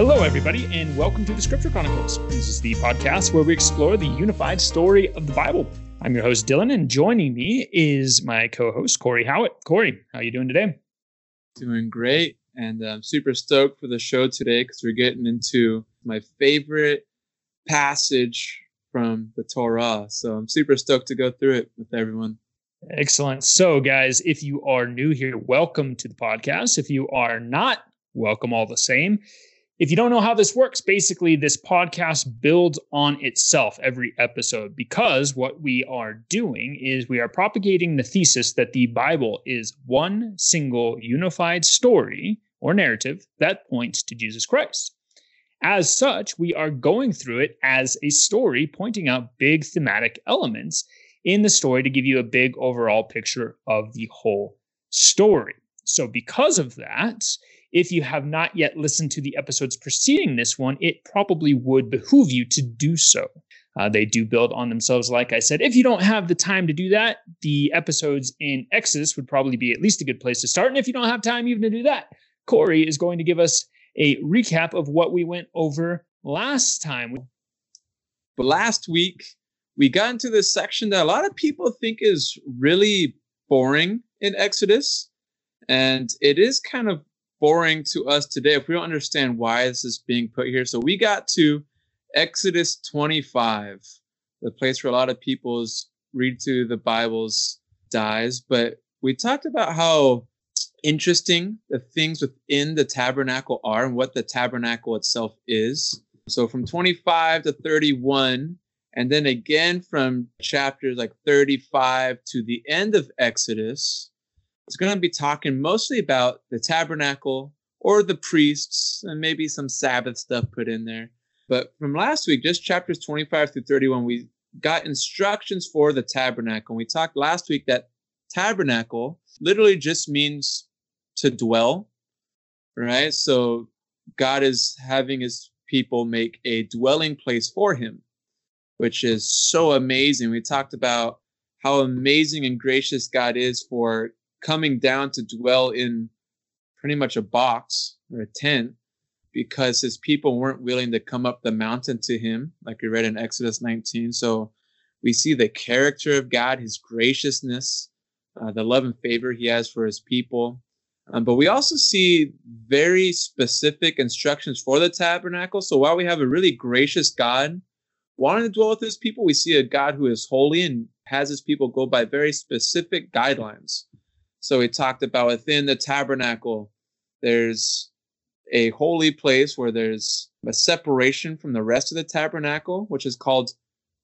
Hello, everybody, and welcome to the Scripture Chronicles. This is the podcast where we explore the unified story of the Bible. I'm your host, Dylan, and joining me is my co-host, Cory Howitt. Cory, how are you doing today? Doing great, and I'm super stoked for the show today because we're getting into my favorite passage from the Torah. So I'm super stoked to go through it with everyone. Excellent. So, guys, if you are new here, welcome to the podcast. If you are not, welcome all the same. If you don't know how this works, basically, this podcast builds on itself every episode because what we are doing is we are propagating the thesis that the Bible is one single unified story or narrative that points to Jesus Christ. As such, we are going through it as a story, pointing out big thematic elements in the story to give you a big overall picture of the whole story. So, because of that, if you have not yet listened to the episodes preceding this one, it probably would behoove you to do so. Uh, they do build on themselves, like I said. If you don't have the time to do that, the episodes in Exodus would probably be at least a good place to start. And if you don't have time even to do that, Cory is going to give us a recap of what we went over last time. But last week, we got into this section that a lot of people think is really boring in Exodus. And it is kind of boring to us today if we don't understand why this is being put here. So we got to Exodus 25, the place where a lot of people's read to the Bibles dies. But we talked about how interesting the things within the tabernacle are and what the tabernacle itself is. So from 25 to 31, and then again from chapters like 35 to the end of Exodus, it's going to be talking mostly about the tabernacle or the priests and maybe some Sabbath stuff put in there. But from last week, just chapters 25 through 31, we got instructions for the tabernacle. And we talked last week that tabernacle literally just means to dwell, right? So God is having his people make a dwelling place for him, which is so amazing. We talked about how amazing and gracious God is for coming down to dwell in pretty much a box or a tent because his people weren't willing to come up the mountain to him, like we read in Exodus 19. So we see the character of God, his graciousness, uh, the love and favor he has for his people. Um, but we also see very specific instructions for the tabernacle. So while we have a really gracious God wanting to dwell with his people, we see a God who is holy and has his people go by very specific guidelines. So we talked about within the tabernacle, there's a holy place where there's a separation from the rest of the tabernacle, which is called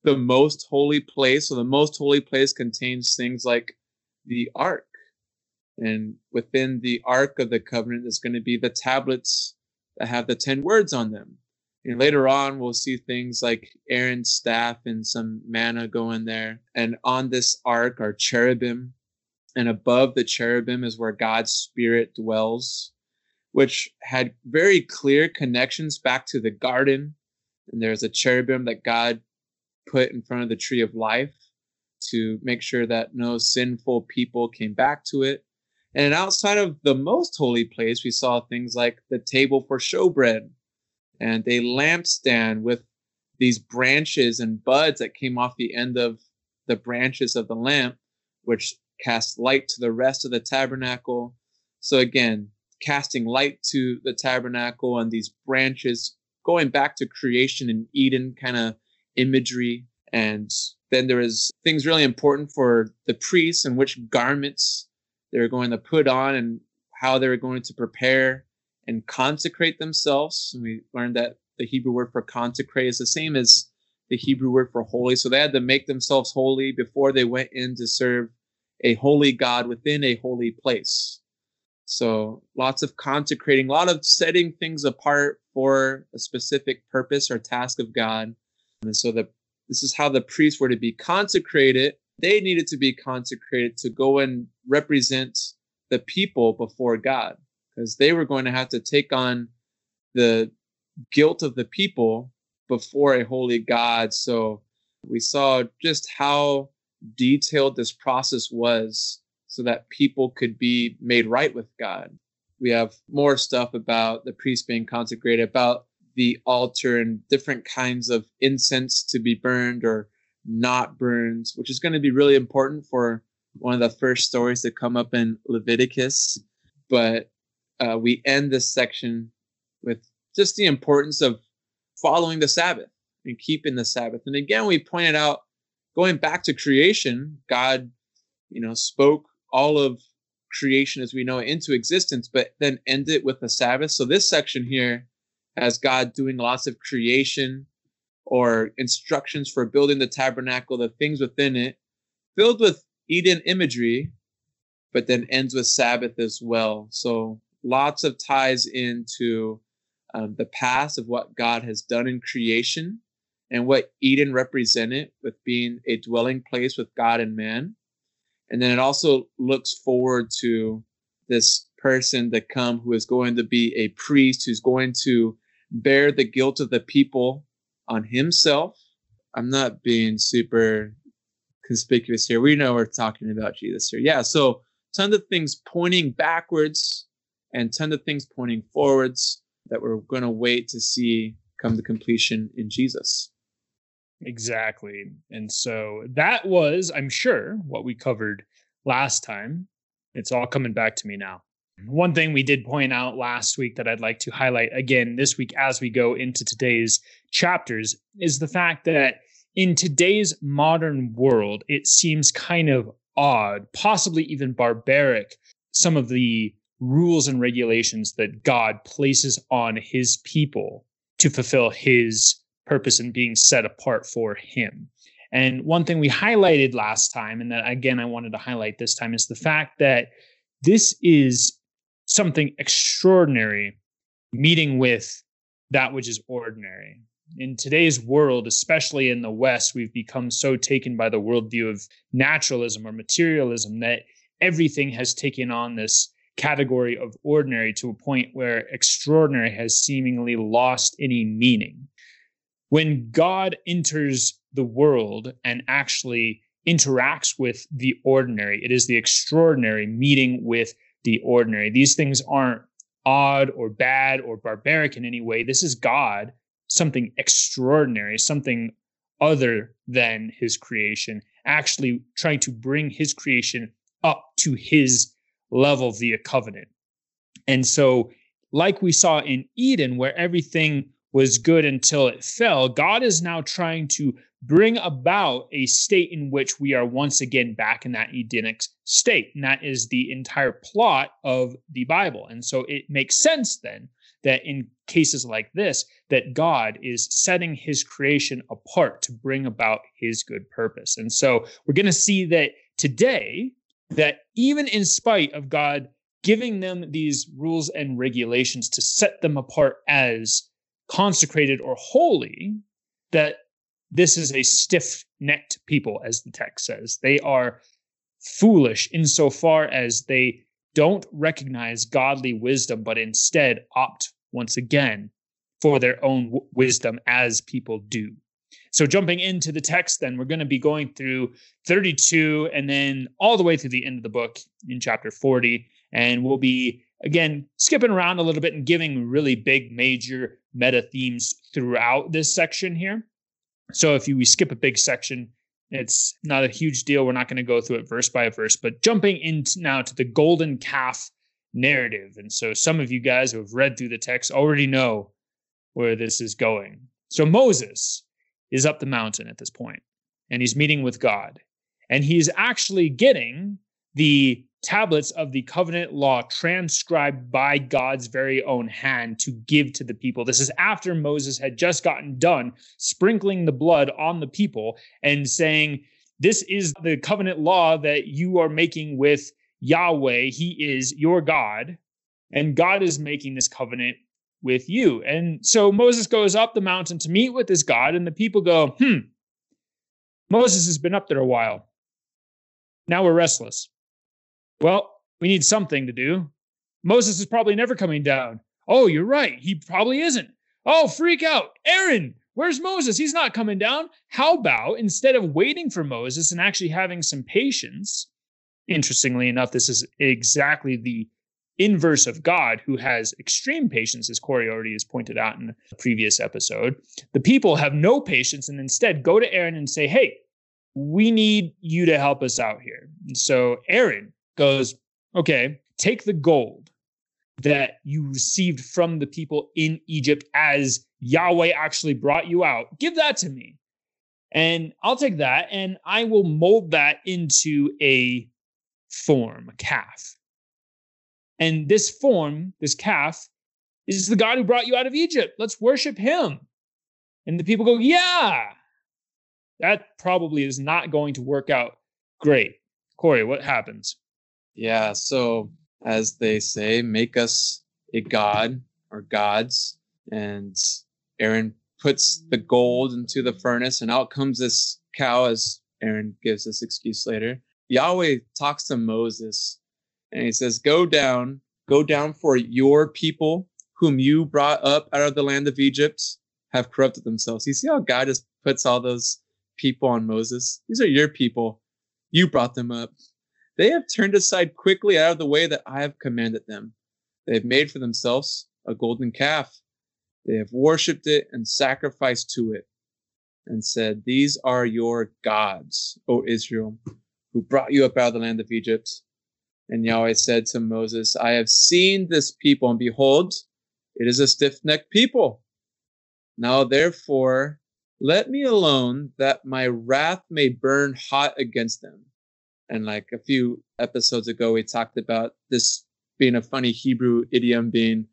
the most holy place. So the most holy place contains things like the ark. And within the ark of the covenant is going to be the tablets that have the 10 words on them. And later on, we'll see things like Aaron's staff and some manna go in there. And on this ark are cherubim and above the cherubim is where God's spirit dwells, which had very clear connections back to the garden. And there's a cherubim that God put in front of the tree of life to make sure that no sinful people came back to it. And outside of the most holy place, we saw things like the table for showbread and a lampstand with these branches and buds that came off the end of the branches of the lamp, which cast light to the rest of the tabernacle. So again, casting light to the tabernacle and these branches, going back to creation and Eden kind of imagery. And then there is things really important for the priests and which garments they're going to put on and how they're going to prepare and consecrate themselves. And we learned that the Hebrew word for consecrate is the same as the Hebrew word for holy. So they had to make themselves holy before they went in to serve a holy God within a holy place. So lots of consecrating, a lot of setting things apart for a specific purpose or task of God. And so that this is how the priests were to be consecrated. They needed to be consecrated to go and represent the people before God because they were going to have to take on the guilt of the people before a holy God. So we saw just how detailed this process was so that people could be made right with God. We have more stuff about the priest being consecrated, about the altar and different kinds of incense to be burned or not burned, which is going to be really important for one of the first stories to come up in Leviticus. But uh, we end this section with just the importance of following the Sabbath and keeping the Sabbath. And again, we pointed out going back to creation, God, you know, spoke all of creation as we know it into existence, but then ended with the Sabbath. So this section here has God doing lots of creation or instructions for building the tabernacle, the things within it, filled with Eden imagery, but then ends with Sabbath as well. So lots of ties into um, the past of what God has done in creation and what Eden represented with being a dwelling place with God and man. And then it also looks forward to this person to come who is going to be a priest, who's going to bear the guilt of the people on himself. I'm not being super conspicuous here. We know we're talking about Jesus here. Yeah, so tons of things pointing backwards and tons of things pointing forwards that we're going to wait to see come to completion in Jesus. Exactly. And so that was, I'm sure, what we covered last time. It's all coming back to me now. One thing we did point out last week that I'd like to highlight again this week as we go into today's chapters is the fact that in today's modern world, it seems kind of odd, possibly even barbaric, some of the rules and regulations that God places on his people to fulfill his purpose and being set apart for him. And one thing we highlighted last time, and that again I wanted to highlight this time, is the fact that this is something extraordinary meeting with that which is ordinary. In today's world, especially in the West, we've become so taken by the worldview of naturalism or materialism that everything has taken on this category of ordinary to a point where extraordinary has seemingly lost any meaning when God enters the world and actually interacts with the ordinary, it is the extraordinary meeting with the ordinary. These things aren't odd or bad or barbaric in any way. This is God, something extraordinary, something other than his creation, actually trying to bring his creation up to his level via covenant. And so, like we saw in Eden, where everything was good until it fell, God is now trying to bring about a state in which we are once again back in that Edenic state. And that is the entire plot of the Bible. And so it makes sense then that in cases like this, that God is setting his creation apart to bring about his good purpose. And so we're going to see that today, that even in spite of God giving them these rules and regulations to set them apart as consecrated or holy, that this is a stiff necked people, as the text says. They are foolish insofar as they don't recognize godly wisdom, but instead opt once again for their own w- wisdom as people do. So, jumping into the text, then we're going to be going through 32 and then all the way through the end of the book in chapter 40. And we'll be again, skipping around a little bit and giving really big, major meta themes throughout this section here. So if you, we skip a big section, it's not a huge deal. We're not going to go through it verse by verse, but jumping into now to the golden calf narrative. And so some of you guys who have read through the text already know where this is going. So Moses is up the mountain at this point, and he's meeting with God. And he's actually getting the tablets of the covenant law transcribed by God's very own hand to give to the people. This is after Moses had just gotten done sprinkling the blood on the people and saying, This is the covenant law that you are making with Yahweh. He is your God, and God is making this covenant with you. And so Moses goes up the mountain to meet with his God, and the people go, Hmm, Moses has been up there a while. Now we're restless. Well, we need something to do. Moses is probably never coming down. Oh, you're right. He probably isn't. Oh, freak out. Aaron, where's Moses? He's not coming down. How about instead of waiting for Moses and actually having some patience, interestingly enough, this is exactly the inverse of God, who has extreme patience, as Cory already has pointed out in a previous episode. The people have no patience and instead go to Aaron and say, Hey, we need you to help us out here. And so Aaron goes, Okay, take the gold that you received from the people in Egypt as Yahweh actually brought you out. Give that to me. And I'll take that and I will mold that into a form, a calf. And this form, this calf, is the God who brought you out of Egypt. Let's worship him. And the people go, Yeah, that probably is not going to work out great. Cory, what happens? Yeah, so as they say, make us a god or gods. And Aaron puts the gold into the furnace, and out comes this cow, as Aaron gives this excuse later. Yahweh talks to Moses and he says, Go down, go down for your people whom you brought up out of the land of Egypt have corrupted themselves. You see how God just puts all those people on Moses? These are your people. You brought them up. They have turned aside quickly out of the way that I have commanded them. They have made for themselves a golden calf. They have worshipped it and sacrificed to it and said, These are your gods, O Israel, who brought you up out of the land of Egypt. And Yahweh said to Moses, I have seen this people, and behold, it is a stiff necked people. Now, therefore, let me alone that my wrath may burn hot against them. And like a few episodes ago, we talked about this being a funny Hebrew idiom being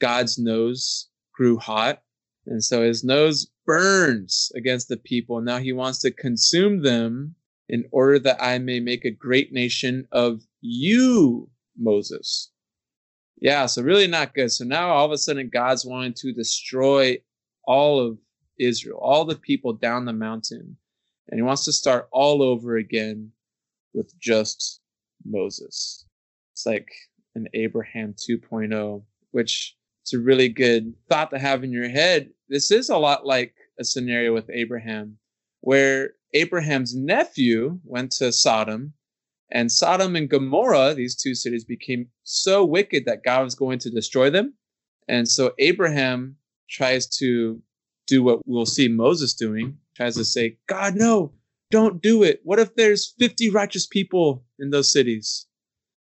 God's nose grew hot. And so his nose burns against the people. Now he wants to consume them in order that I may make a great nation of you, Moses. Yeah, so really not good. So now all of a sudden, God's wanting to destroy all of Israel, all the people down the mountain. And he wants to start all over again with just Moses. It's like an Abraham 2.0, which it's a really good thought to have in your head. This is a lot like a scenario with Abraham, where Abraham's nephew went to Sodom, and Sodom and Gomorrah, these two cities, became so wicked that God was going to destroy them. And so Abraham tries to do what we'll see Moses doing, tries to say, God, no, don't do it. What if there's 50 righteous people in those cities?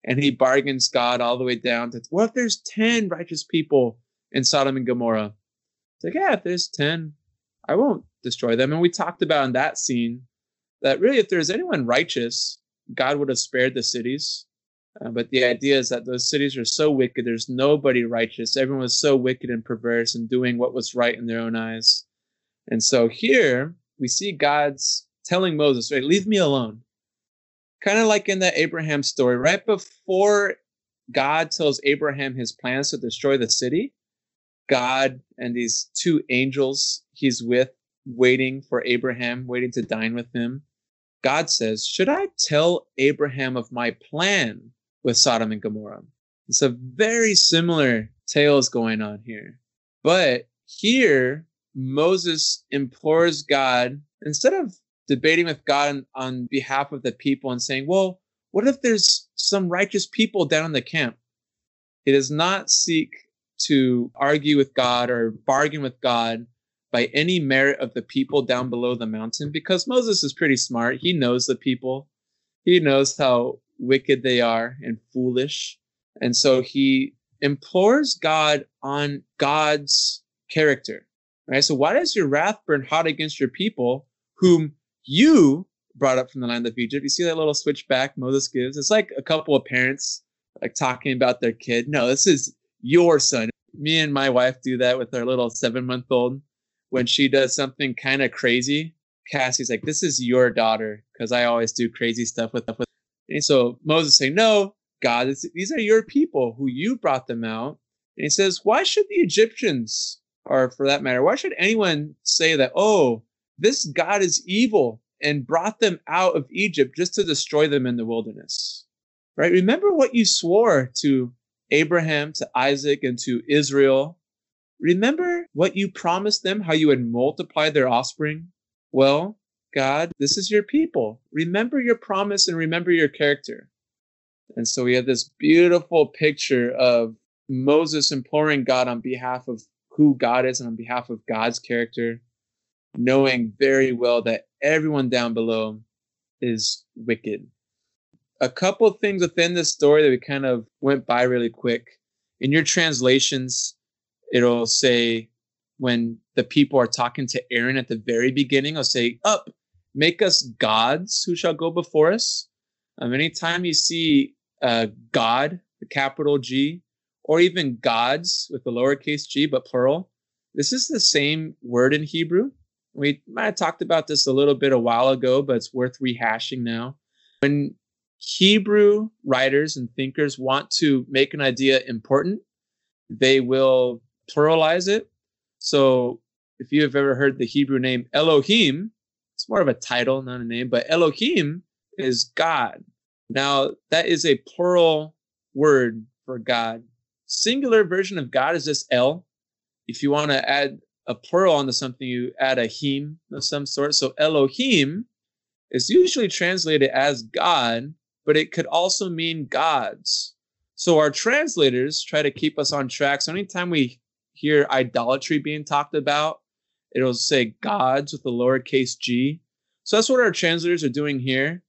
And he bargains God all the way down to what if there's 10 righteous people in Sodom and Gomorrah? It's like, yeah, if there's 10, I won't destroy them. And we talked about in that scene that really, if there's anyone righteous, God would have spared the cities. Uh, but the idea is that those cities are so wicked, there's nobody righteous. Everyone was so wicked and perverse and doing what was right in their own eyes. And so here we see God's telling Moses, right, leave me alone. Kind of like in the Abraham story, right before God tells Abraham his plans to destroy the city, God and these two angels he's with, waiting for Abraham, waiting to dine with him. God says, Should I tell Abraham of my plan with Sodom and Gomorrah? It's a very similar tales going on here. But here, Moses implores God, instead of debating with God on, on behalf of the people and saying, well, what if there's some righteous people down in the camp? He does not seek to argue with God or bargain with God by any merit of the people down below the mountain because Moses is pretty smart. He knows the people, he knows how wicked they are and foolish. And so he implores God on God's character. Right? So why does your wrath burn hot against your people whom you brought up from the land of Egypt. You see that little switchback Moses gives? It's like a couple of parents like talking about their kid. No, this is your son. Me and my wife do that with our little seven month old. When she does something kind of crazy, Cassie's like, This is your daughter, because I always do crazy stuff with them. And so Moses saying, No, God, these are your people who you brought them out. And he says, Why should the Egyptians, or for that matter, why should anyone say that, oh, this God is evil and brought them out of Egypt just to destroy them in the wilderness. Right? Remember what you swore to Abraham, to Isaac, and to Israel. Remember what you promised them, how you would multiply their offspring? Well, God, this is your people. Remember your promise and remember your character. And so we have this beautiful picture of Moses imploring God on behalf of who God is and on behalf of God's character, knowing very well that everyone down below is wicked. A couple things within this story that we kind of went by really quick. In your translations, it'll say when the people are talking to Aaron at the very beginning, I'll say, Up, make us gods who shall go before us. Um, anytime you see uh, God, the capital G, or even gods with the lowercase g, but plural, this is the same word in Hebrew. We might have talked about this a little bit a while ago, but it's worth rehashing now. When Hebrew writers and thinkers want to make an idea important, they will pluralize it. So if you have ever heard the Hebrew name Elohim, it's more of a title, not a name, but Elohim is God. Now, that is a plural word for God. Singular version of God is just El. If you want to add a plural onto something, you add a him of some sort. So Elohim is usually translated as God, but it could also mean gods. So our translators try to keep us on track. So anytime we hear idolatry being talked about, it'll say gods with a lowercase g. So that's what our translators are doing here.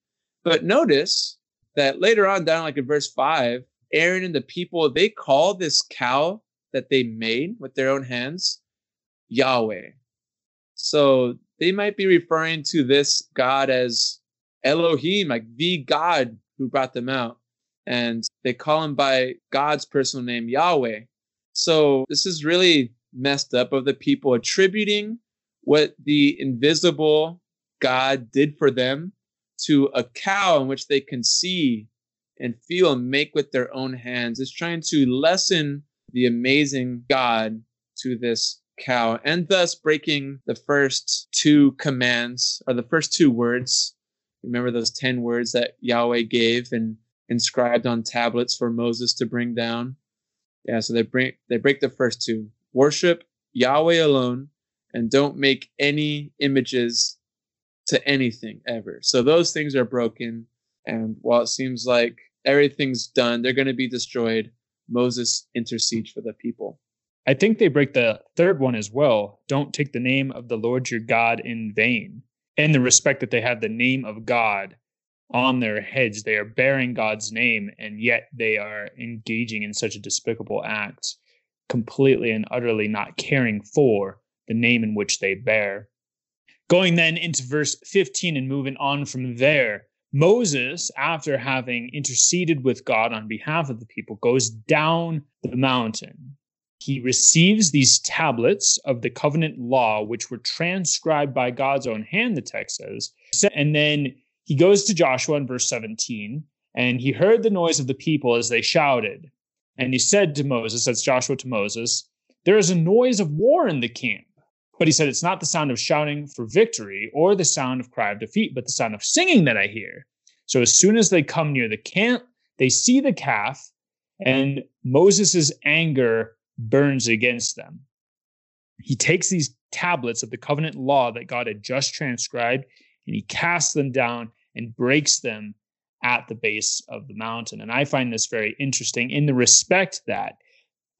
But notice that later on, down like in verse five, Aaron and the people they call this cow that they made with their own hands Yahweh. So they might be referring to this God as Elohim, like the God who brought them out. And they call him by God's personal name, Yahweh. So this is really messed up of the people attributing what the invisible God did for them to a cow in which they can see and feel and make with their own hands. It's trying to lessen the amazing God to this cow and thus breaking the first two commands or the first two words. Remember those 10 words that Yahweh gave and inscribed on tablets for Moses to bring down? Yeah, so they break they break the first two. Worship Yahweh alone and don't make any images to anything ever. So those things are broken. And while it seems like everything's done, they're going to be destroyed. Moses intercedes for the people. I think they break the third one as well. Don't take the name of the Lord your God in vain. And the respect that they have the name of God on their heads. They are bearing God's name, and yet they are engaging in such a despicable act, completely and utterly not caring for the name in which they bear. Going then into verse 15 and moving on from there, Moses, after having interceded with God on behalf of the people, goes down the mountain. He receives these tablets of the covenant law, which were transcribed by God's own hand, the text says. And then he goes to Joshua in verse 17, and he heard the noise of the people as they shouted. And he said to Moses, that's Joshua to Moses, There is a noise of war in the camp. But he said, It's not the sound of shouting for victory or the sound of cry of defeat, but the sound of singing that I hear. So as soon as they come near the camp, they see the calf, and Moses' anger burns against them. He takes these tablets of the covenant law that God had just transcribed and he casts them down and breaks them at the base of the mountain. And I find this very interesting in the respect that,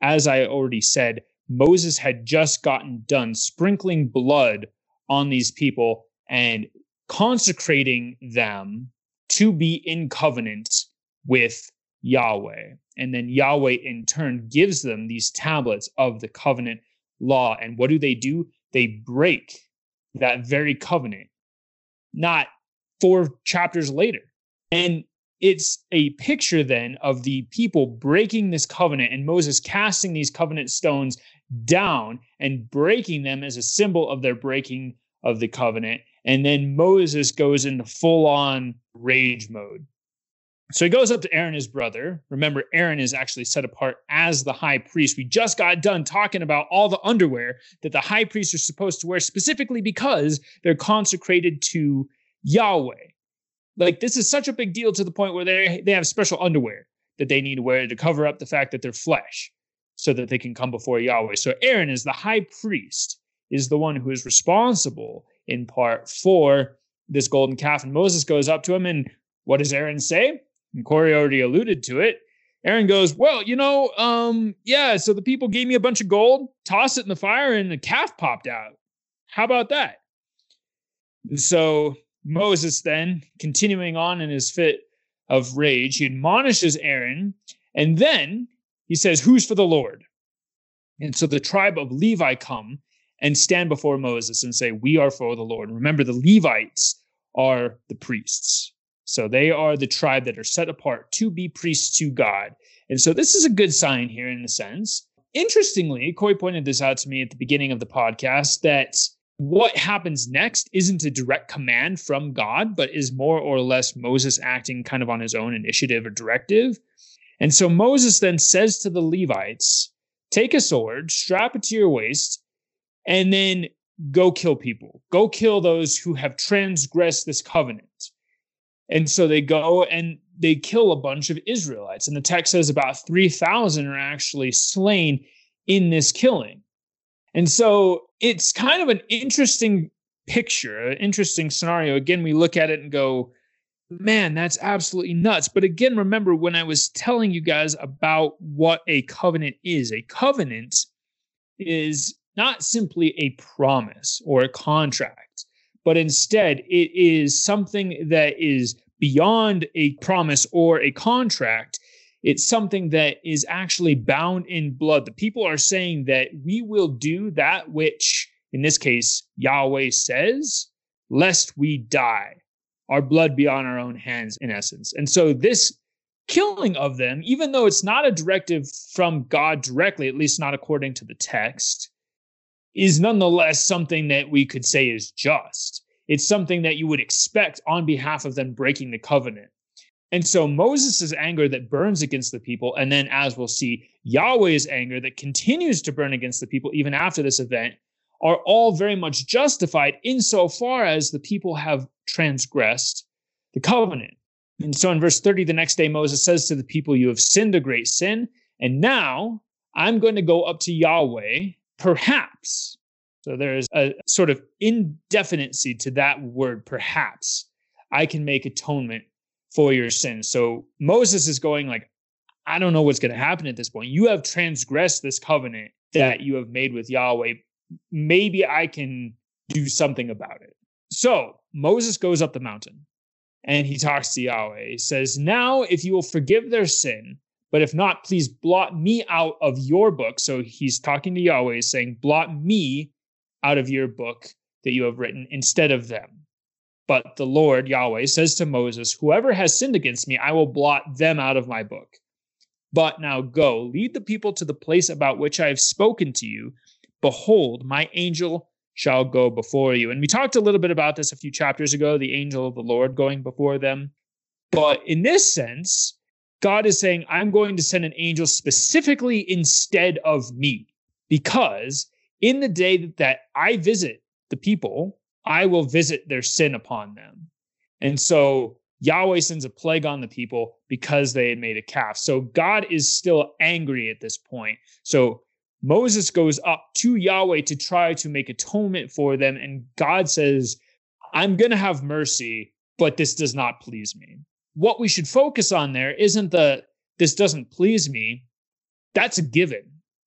as I already said, Moses had just gotten done sprinkling blood on these people and consecrating them to be in covenant with Yahweh. And then Yahweh in turn gives them these tablets of the covenant law. And what do they do? They break that very covenant, not four chapters later. And it's a picture then of the people breaking this covenant and Moses casting these covenant stones down and breaking them as a symbol of their breaking of the covenant. And then Moses goes into full on rage mode. So he goes up to Aaron, his brother. Remember, Aaron is actually set apart as the high priest. We just got done talking about all the underwear that the high priests are supposed to wear, specifically because they're consecrated to Yahweh. Like, this is such a big deal to the point where they, they have special underwear that they need to wear to cover up the fact that they're flesh so that they can come before Yahweh. So Aaron, as the high priest, is the one who is responsible in part for this golden calf. And Moses goes up to him, and what does Aaron say? And Cory already alluded to it. Aaron goes, Well, you know, um, yeah, so the people gave me a bunch of gold, tossed it in the fire, and the calf popped out. How about that? So Moses then, continuing on in his fit of rage, he admonishes Aaron, and then he says, Who's for the Lord? And so the tribe of Levi come and stand before Moses and say, We are for the Lord. remember, the Levites are the priests. So they are the tribe that are set apart to be priests to God. And so this is a good sign here in a sense. Interestingly, Cory pointed this out to me at the beginning of the podcast that what happens next isn't a direct command from God, but is more or less Moses acting kind of on his own initiative or directive. And so Moses then says to the Levites, Take a sword, strap it to your waist, and then go kill people. Go kill those who have transgressed this covenant. And so they go and they kill a bunch of Israelites. And the text says about 3,000 are actually slain in this killing. And so it's kind of an interesting picture, an interesting scenario. Again, we look at it and go, man, that's absolutely nuts. But again, remember when I was telling you guys about what a covenant is, a covenant is not simply a promise or a contract, but instead it is something that is beyond a promise or a contract. It's something that is actually bound in blood. The people are saying that we will do that which, in this case, Yahweh says, lest we die. Our blood be on our own hands, in essence. And so this killing of them, even though it's not a directive from God directly, at least not according to the text, is nonetheless something that we could say is just. It's something that you would expect on behalf of them breaking the covenant. And so Moses' anger that burns against the people, and then as we'll see, Yahweh's anger that continues to burn against the people even after this event, are all very much justified insofar as the people have transgressed the covenant. And so in verse 30, the next day, Moses says to the people, You have sinned a great sin, and now I'm going to go up to Yahweh perhaps. So there's a sort of indefinitency to that word, perhaps. I can make atonement for your sins. So Moses is going like, I don't know what's going to happen at this point. You have transgressed this covenant that you have made with Yahweh. Maybe I can do something about it. So Moses goes up the mountain and he talks to Yahweh. He says, Now, if you will forgive their sin but if not, please blot me out of your book. So he's talking to Yahweh, saying, Blot me out of your book that you have written instead of them. But the Lord, Yahweh, says to Moses, Whoever has sinned against me, I will blot them out of my book. But now go, lead the people to the place about which I have spoken to you. Behold, my angel shall go before you. And we talked a little bit about this a few chapters ago, the angel of the Lord going before them. But in this sense, God is saying, I'm going to send an angel specifically instead of me, because in the day that I visit the people, I will visit their sin upon them. And so Yahweh sends a plague on the people because they had made a calf. So God is still angry at this point. So Moses goes up to Yahweh to try to make atonement for them. And God says, I'm going to have mercy, but this does not please me what we should focus on there isn't the this doesn't please me. That's a given.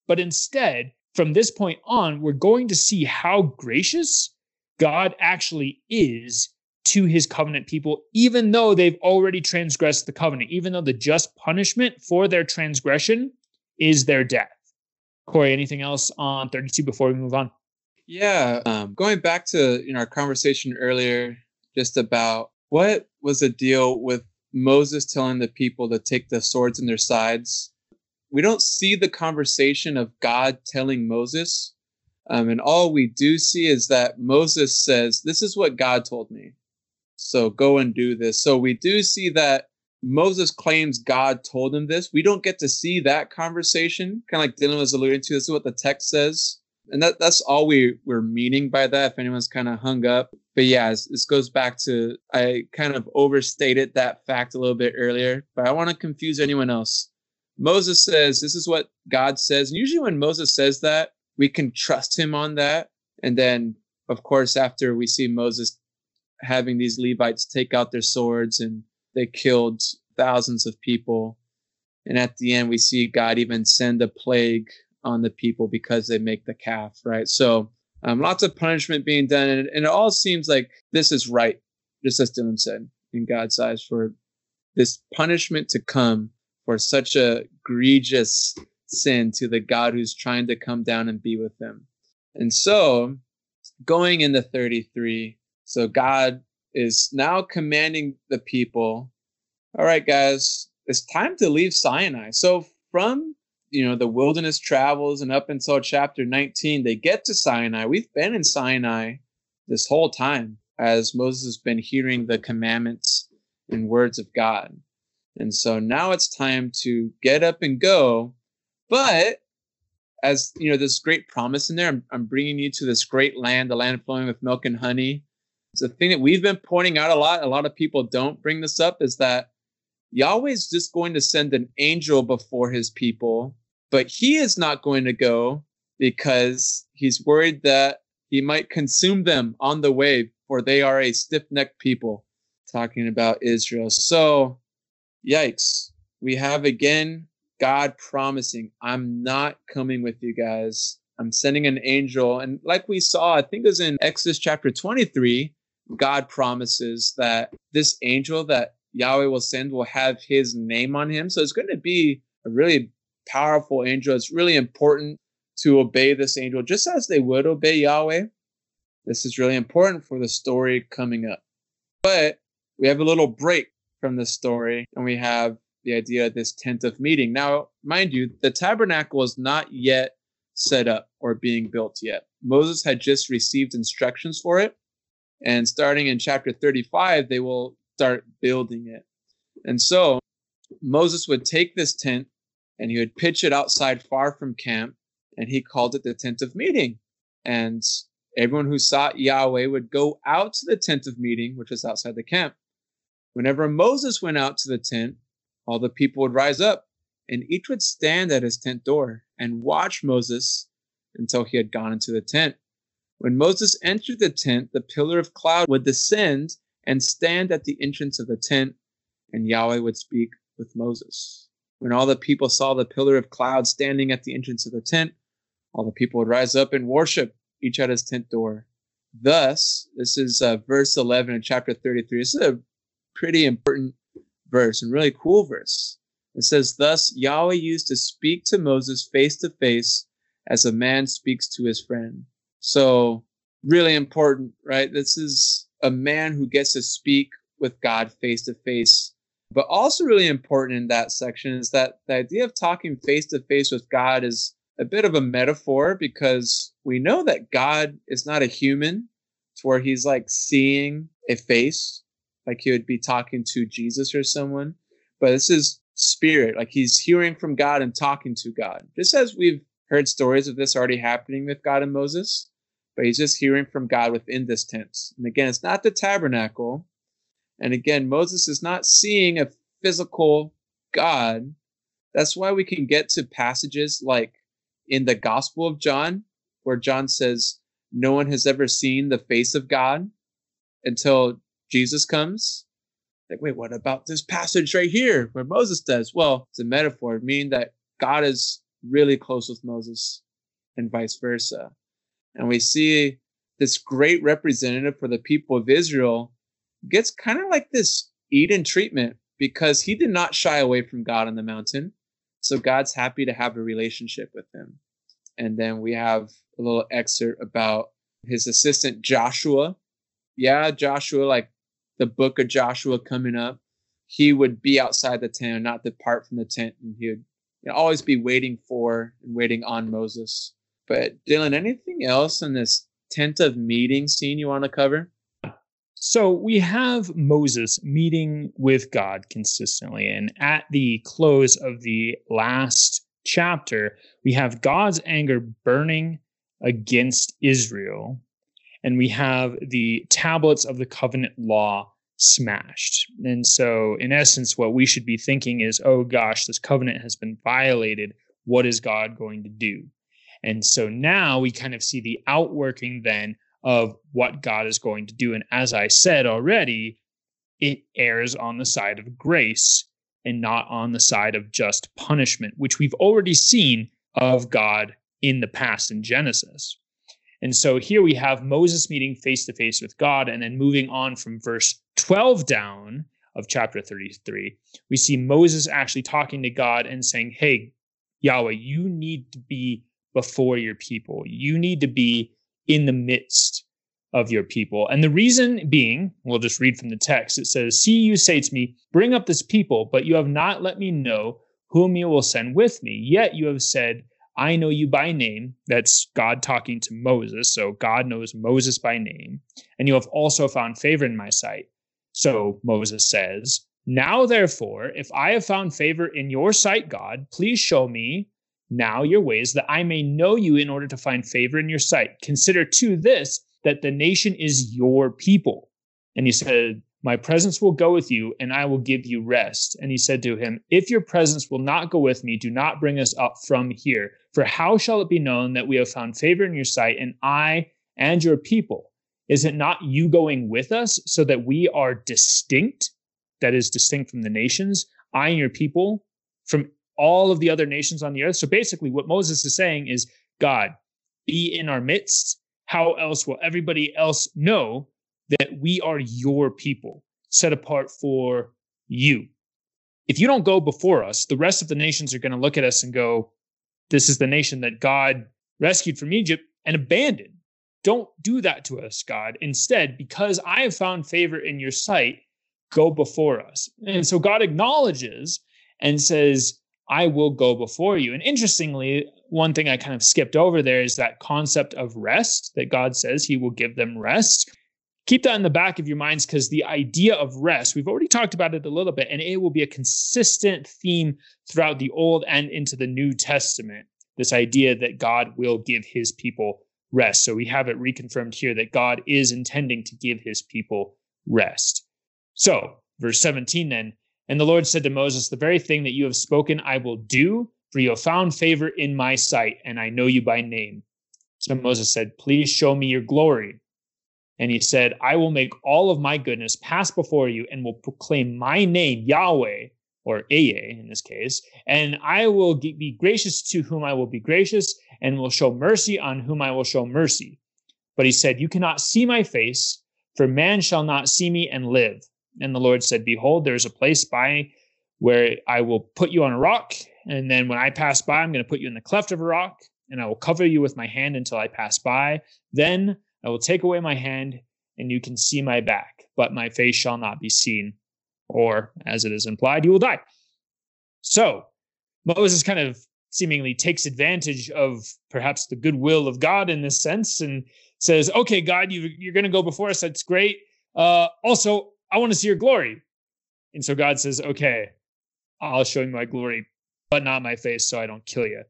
But instead, from this point on, we're going to see how gracious God actually is to his covenant people, even though they've already transgressed the covenant, even though the just punishment for their transgression is their death. Cory, anything else on 32 before we move on? Yeah, um, going back to you know our conversation earlier, just about what was the deal with Moses telling the people to take the swords in their sides. We don't see the conversation of God telling Moses. Um, and all we do see is that Moses says, This is what God told me. So go and do this. So we do see that Moses claims God told him this. We don't get to see that conversation, kind of like Dylan was alluding to. This is what the text says and that that's all we were meaning by that if anyone's kind of hung up but yeah this, goes back to i kind of overstated that fact a little bit earlier but i want to confuse anyone else moses says this is what god says and usually when moses says that we can trust him on that and then of course after we see moses having these levites take out their swords and they killed thousands of people. And at the end, we see God even send a plague on the people because they make the calf, right? So um, lots of punishment being done. And, and, it all seems like this is right, just as Dylan said, in God's eyes, for this punishment to come for such a egregious sin to the God who's trying to come down and be with them. And so going into 33, so God is now commanding the people, all right, guys, it's time to leave Sinai. So from you know the wilderness travels and up until chapter 19 they get to sinai. We've been in sinai this whole time as moses has been hearing the commandments and words of god. And so now it's time to get up and go. But as you know this great promise in there i'm, I'm bringing you to this great land the land flowing with milk and honey. It's a thing that we've been pointing out a lot a lot of people don't bring this up is that Yahweh's just going to send an angel before his people but he is not going to go because he's worried that he might consume them on the way, for they are a stiff necked people. Talking about Israel. So, yikes. We have again God promising, I'm not coming with you guys. I'm sending an angel. And like we saw, I think it was in Exodus chapter 23, God promises that this angel that Yahweh will send will have his name on him. So it's going to be a really powerful angel. It's really important to obey this angel just as they would obey Yahweh. This is really important for the story coming up. But we have a little break from the story and we have the idea of this tent of meeting. Now, mind you, the tabernacle is not yet set up or being built yet. Moses had just received instructions for it. And starting in chapter 35, they will start building it. And so Moses would take this tent and he would pitch it outside far from camp, and he called it the tent of meeting. And everyone who sought Yahweh would go out to the tent of meeting, which was outside the camp. Whenever Moses went out to the tent, all the people would rise up, and each would stand at his tent door and watch Moses until he had gone into the tent. When Moses entered the tent, the pillar of cloud would descend and stand at the entrance of the tent, and Yahweh would speak with Moses. When all the people saw the pillar of cloud standing at the entrance of the tent, all the people would rise up and worship, each at his tent door. Thus, this is uh, verse 11 in chapter 33. This is a pretty important verse and really cool verse. It says, Thus Yahweh used to speak to Moses face to face as a man speaks to his friend. So, really important, right? This is a man who gets to speak with God face to face but also, really important in that section is that the idea of talking face to face with God is a bit of a metaphor because we know that God is not a human to where he's like seeing a face, like he would be talking to Jesus or someone. But this is spirit, like he's hearing from God and talking to God. Just as we've heard stories of this already happening with God and Moses, but he's just hearing from God within this tent. And again, it's not the tabernacle, and again, Moses is not seeing a physical God. That's why we can get to passages like in the Gospel of John, where John says, No one has ever seen the face of God until Jesus comes. Like, wait, what about this passage right here where Moses does? Well, it's a metaphor, meaning that God is really close with Moses and vice versa. And we see this great representative for the people of Israel gets kind of like this Eden treatment because he did not shy away from God on the mountain. So God's happy to have a relationship with him. And then we have a little excerpt about his assistant Joshua. Yeah, Joshua, like the book of Joshua coming up, he would be outside the tent not depart from the tent. And he would you know, always be waiting for and waiting on Moses. But Dylan, anything else in this tent of meeting scene you want to cover? So we have Moses meeting with God consistently. And at the close of the last chapter, we have God's anger burning against Israel. And we have the tablets of the covenant law smashed. And so, in essence, what we should be thinking is, oh gosh, this covenant has been violated. What is God going to do? And so now we kind of see the outworking then of what God is going to do. And as I said already, it errs on the side of grace and not on the side of just punishment, which we've already seen of God in the past in Genesis. And so here we have Moses meeting face to face with God, and then moving on from verse 12 down of chapter 33, we see Moses actually talking to God and saying, Hey, Yahweh, you need to be before your people. You need to be in the midst of your people. And the reason being, we'll just read from the text. It says, See, you say to me, Bring up this people, but you have not let me know whom you will send with me. Yet you have said, I know you by name. That's God talking to Moses. So God knows Moses by name. And you have also found favor in my sight. So Moses says, Now therefore, if I have found favor in your sight, God, please show me now your ways that I may know you in order to find favor in your sight. Consider too this that the nation is your people. And he said, My presence will go with you, and I will give you rest. And he said to him, If your presence will not go with me, do not bring us up from here. For how shall it be known that we have found favor in your sight, and I and your people? Is it not you going with us so that we are distinct, that is, distinct from the nations, I and your people, from all of the other nations on the earth? So basically, what Moses is saying is, God, be in our midst how else will everybody else know that we are your people set apart for you? If you don't go before us, the rest of the nations are going to look at us and go, This is the nation that God rescued from Egypt and abandoned. Don't do that to us, God. Instead, because I have found favor in your sight, go before us. And so God acknowledges and says, I will go before you. And interestingly, one thing I kind of skipped over there is that concept of rest that God says he will give them rest. Keep that in the back of your minds because the idea of rest, we've already talked about it a little bit, and it will be a consistent theme throughout the Old and into the New Testament. This idea that God will give his people rest. So we have it reconfirmed here that God is intending to give his people rest. So, verse 17 then, and the Lord said to Moses, The very thing that you have spoken, I will do, for you have found favor in my sight, and I know you by name. So Moses said, Please show me your glory. And he said, I will make all of my goodness pass before you and will proclaim my name, Yahweh, or Eye in this case, and I will be gracious to whom I will be gracious, and will show mercy on whom I will show mercy. But he said, You cannot see my face, for man shall not see me and live. And the Lord said, Behold, there is a place by where I will put you on a rock. And then when I pass by, I'm going to put you in the cleft of a rock, and I will cover you with my hand until I pass by. Then I will take away my hand, and you can see my back, but my face shall not be seen. Or, as it is implied, you will die. So Moses kind of seemingly takes advantage of perhaps the goodwill of God in this sense and says, Okay, God, you, you're going to go before us. That's great. Uh, also, I want to see your glory. And so God says, okay, I'll show you my glory, but not my face, so I don't kill you.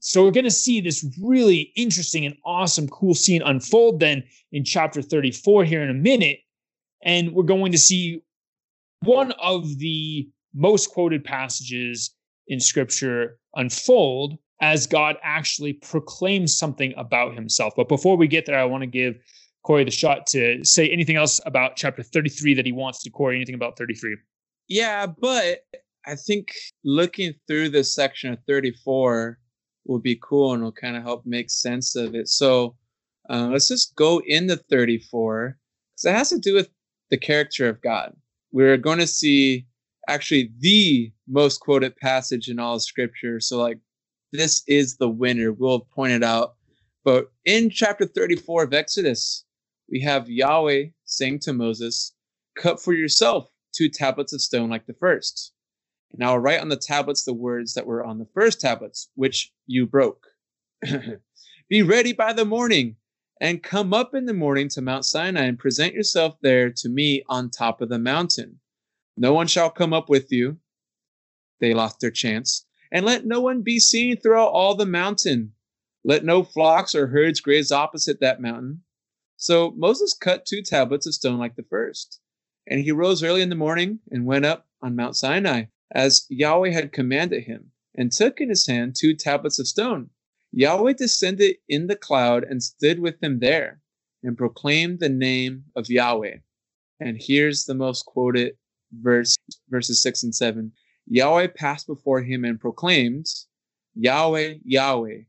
So we're going to see this really interesting and awesome, cool scene unfold then in chapter 34 here in a minute. And we're going to see one of the most quoted passages in scripture unfold as God actually proclaims something about himself. But before we get there, I want to give Cory the shot to say anything else about chapter 33 that he wants to, Cory, anything about 33. Yeah, but I think looking through this section of 34 will be cool and will kind of help make sense of it. So uh, let's just go into 34 because it has to do with the character of God. We're going to see actually the most quoted passage in all of scripture. So, like, this is the winner. We'll point it out. But in chapter 34 of Exodus, we have Yahweh saying to Moses, Cut for yourself two tablets of stone like the first. And I will write on the tablets the words that were on the first tablets, which you broke. Be ready by the morning and come up in the morning to Mount Sinai and present yourself there to me on top of the mountain. No one shall come up with you. They lost their chance. And let no one be seen throughout all the mountain. Let no flocks or herds graze opposite that mountain. So Moses cut two tablets of stone like the first. And he rose early in the morning and went up on Mount Sinai, as Yahweh had commanded him, and took in his hand two tablets of stone. Yahweh descended in the cloud and stood with him there, and proclaimed the name of Yahweh. And here's the most quoted verse, verses 6 and 7. Yahweh passed before him and proclaimed, Yahweh, Yahweh,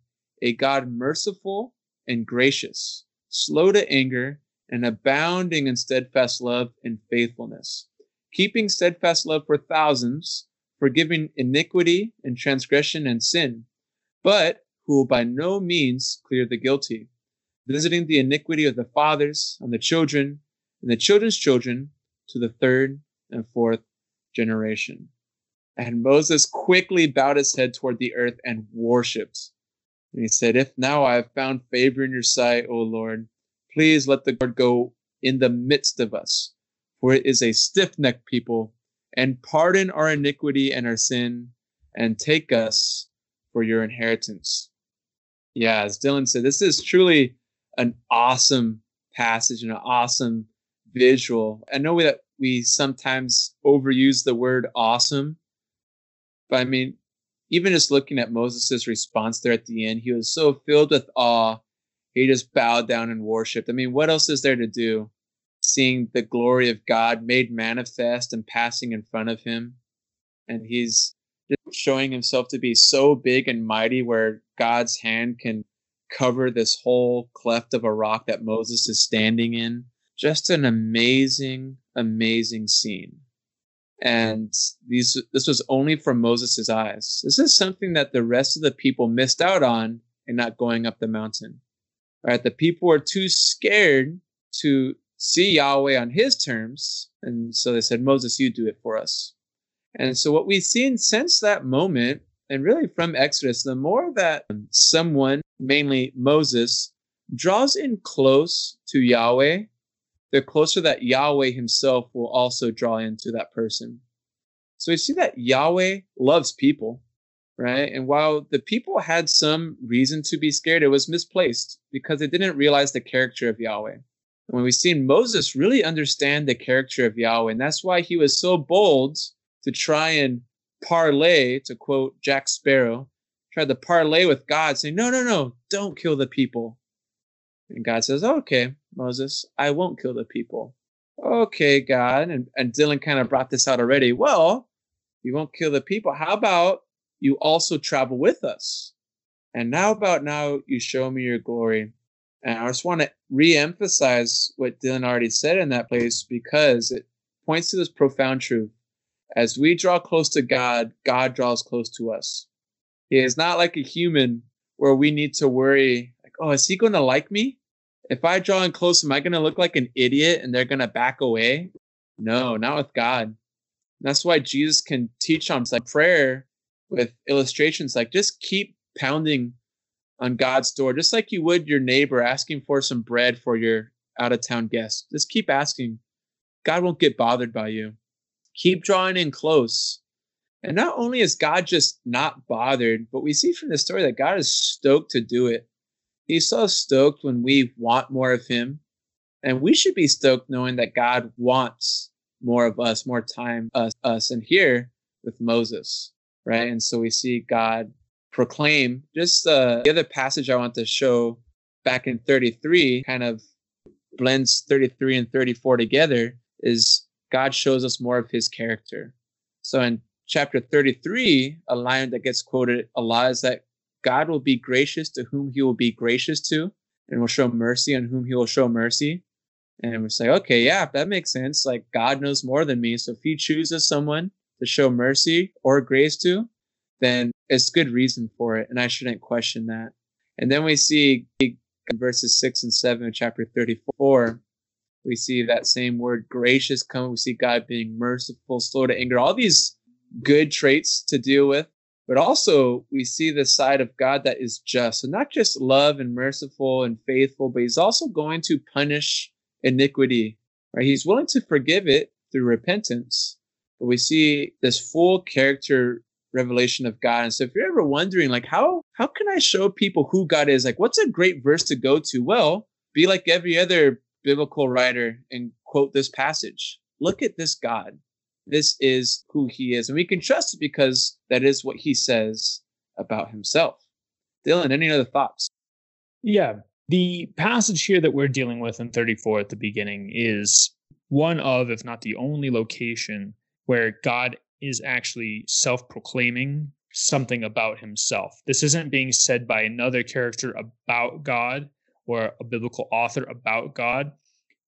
a God merciful and gracious, slow to anger, and abounding in steadfast love and faithfulness, keeping steadfast love for thousands, forgiving iniquity and transgression and sin, but who will by no means clear the guilty, visiting the iniquity of the fathers on the children and the children's children to the third and fourth generation. And Moses quickly bowed his head toward the earth and worshipped. And he said, If now I have found favor in your sight, O Lord, please let the Lord go in the midst of us, for it is a stiff necked people, and pardon our iniquity and our sin, and take us for your inheritance. Yeah, as Dylan said, this is truly an awesome passage and an awesome visual. I know that we sometimes overuse the word awesome, but I mean, even just looking at Moses' response there at the end, he was so filled with awe. He just bowed down and worshiped. I mean, what else is there to do? Seeing the glory of God made manifest and passing in front of him. And he's just showing himself to be so big and mighty where God's hand can cover this whole cleft of a rock that Moses is standing in. Just an amazing, amazing scene. And these this was only from Moses' eyes. This is something that the rest of the people missed out on in not going up the mountain. Right, the people were too scared to see Yahweh on his terms. And so they said, Moses, you do it for us. And so what we've seen since that moment, and really from Exodus, the more that someone, mainly Moses, draws in close to Yahweh, the closer that Yahweh himself will also draw into that person. So we see that Yahweh loves people, right? And while the people had some reason to be scared, it was misplaced because they didn't realize the character of Yahweh. And when we see Moses really understand the character of Yahweh, and that's why he was so bold to try and parlay, to quote Jack Sparrow, tried to parlay with God, saying, No, no, no, don't kill the people. And God says, Okay, Moses, I won't kill the people. Okay, God. And, and Dylan kind of brought this out already. Well, you won't kill the people. How about you also travel with us? And now about now you show me your glory. And I just want to re-emphasize what Dylan already said in that place because it points to this profound truth. As we draw close to God, God draws close to us. He is not like a human where we need to worry, like, oh, is he going to like me? If I draw in close, am I going to look like an idiot and they're going to back away? No, not with God. That's why Jesus can teach on like prayer with illustrations like just keep pounding on God's door, just like you would your neighbor asking for some bread for your out of town guest. Just keep asking. God won't get bothered by you. Keep drawing in close. And not only is God just not bothered, but we see from the story that God is stoked to do it. He's so stoked when we want more of him. And we should be stoked knowing that God wants more of us, more time us, us. And here with Moses, right? And so we see God proclaim just uh, the other passage I want to show back in 33 kind of blends 33 and 34 together is God shows us more of his character. So in chapter 33, a line that gets quoted a lot is that God will be gracious to whom he will be gracious to, and will show mercy on whom he will show mercy. And we say, okay, yeah, that makes sense. Like God knows more than me. So if he chooses someone to show mercy or grace to, then it's good reason for it. And I shouldn't question that. And then we see verses six and seven of chapter 34. We see that same word gracious come. We see God being merciful, slow to anger, all these good traits to deal with but also we see the side of God that is just. So not just love and merciful and faithful, but he's also going to punish iniquity. Right? He's willing to forgive it through repentance. But we see this full character revelation of God. And so if you're ever wondering like how how can I show people who God is? Like what's a great verse to go to? Well, be like every other biblical writer and quote this passage. Look at this God this is who he is. And we can trust it because that is what he says about himself. Dylan, any other thoughts? Yeah. The passage here that we're dealing with in 34 at the beginning is one of, if not the only location where God is actually self proclaiming something about himself. This isn't being said by another character about God or a biblical author about God.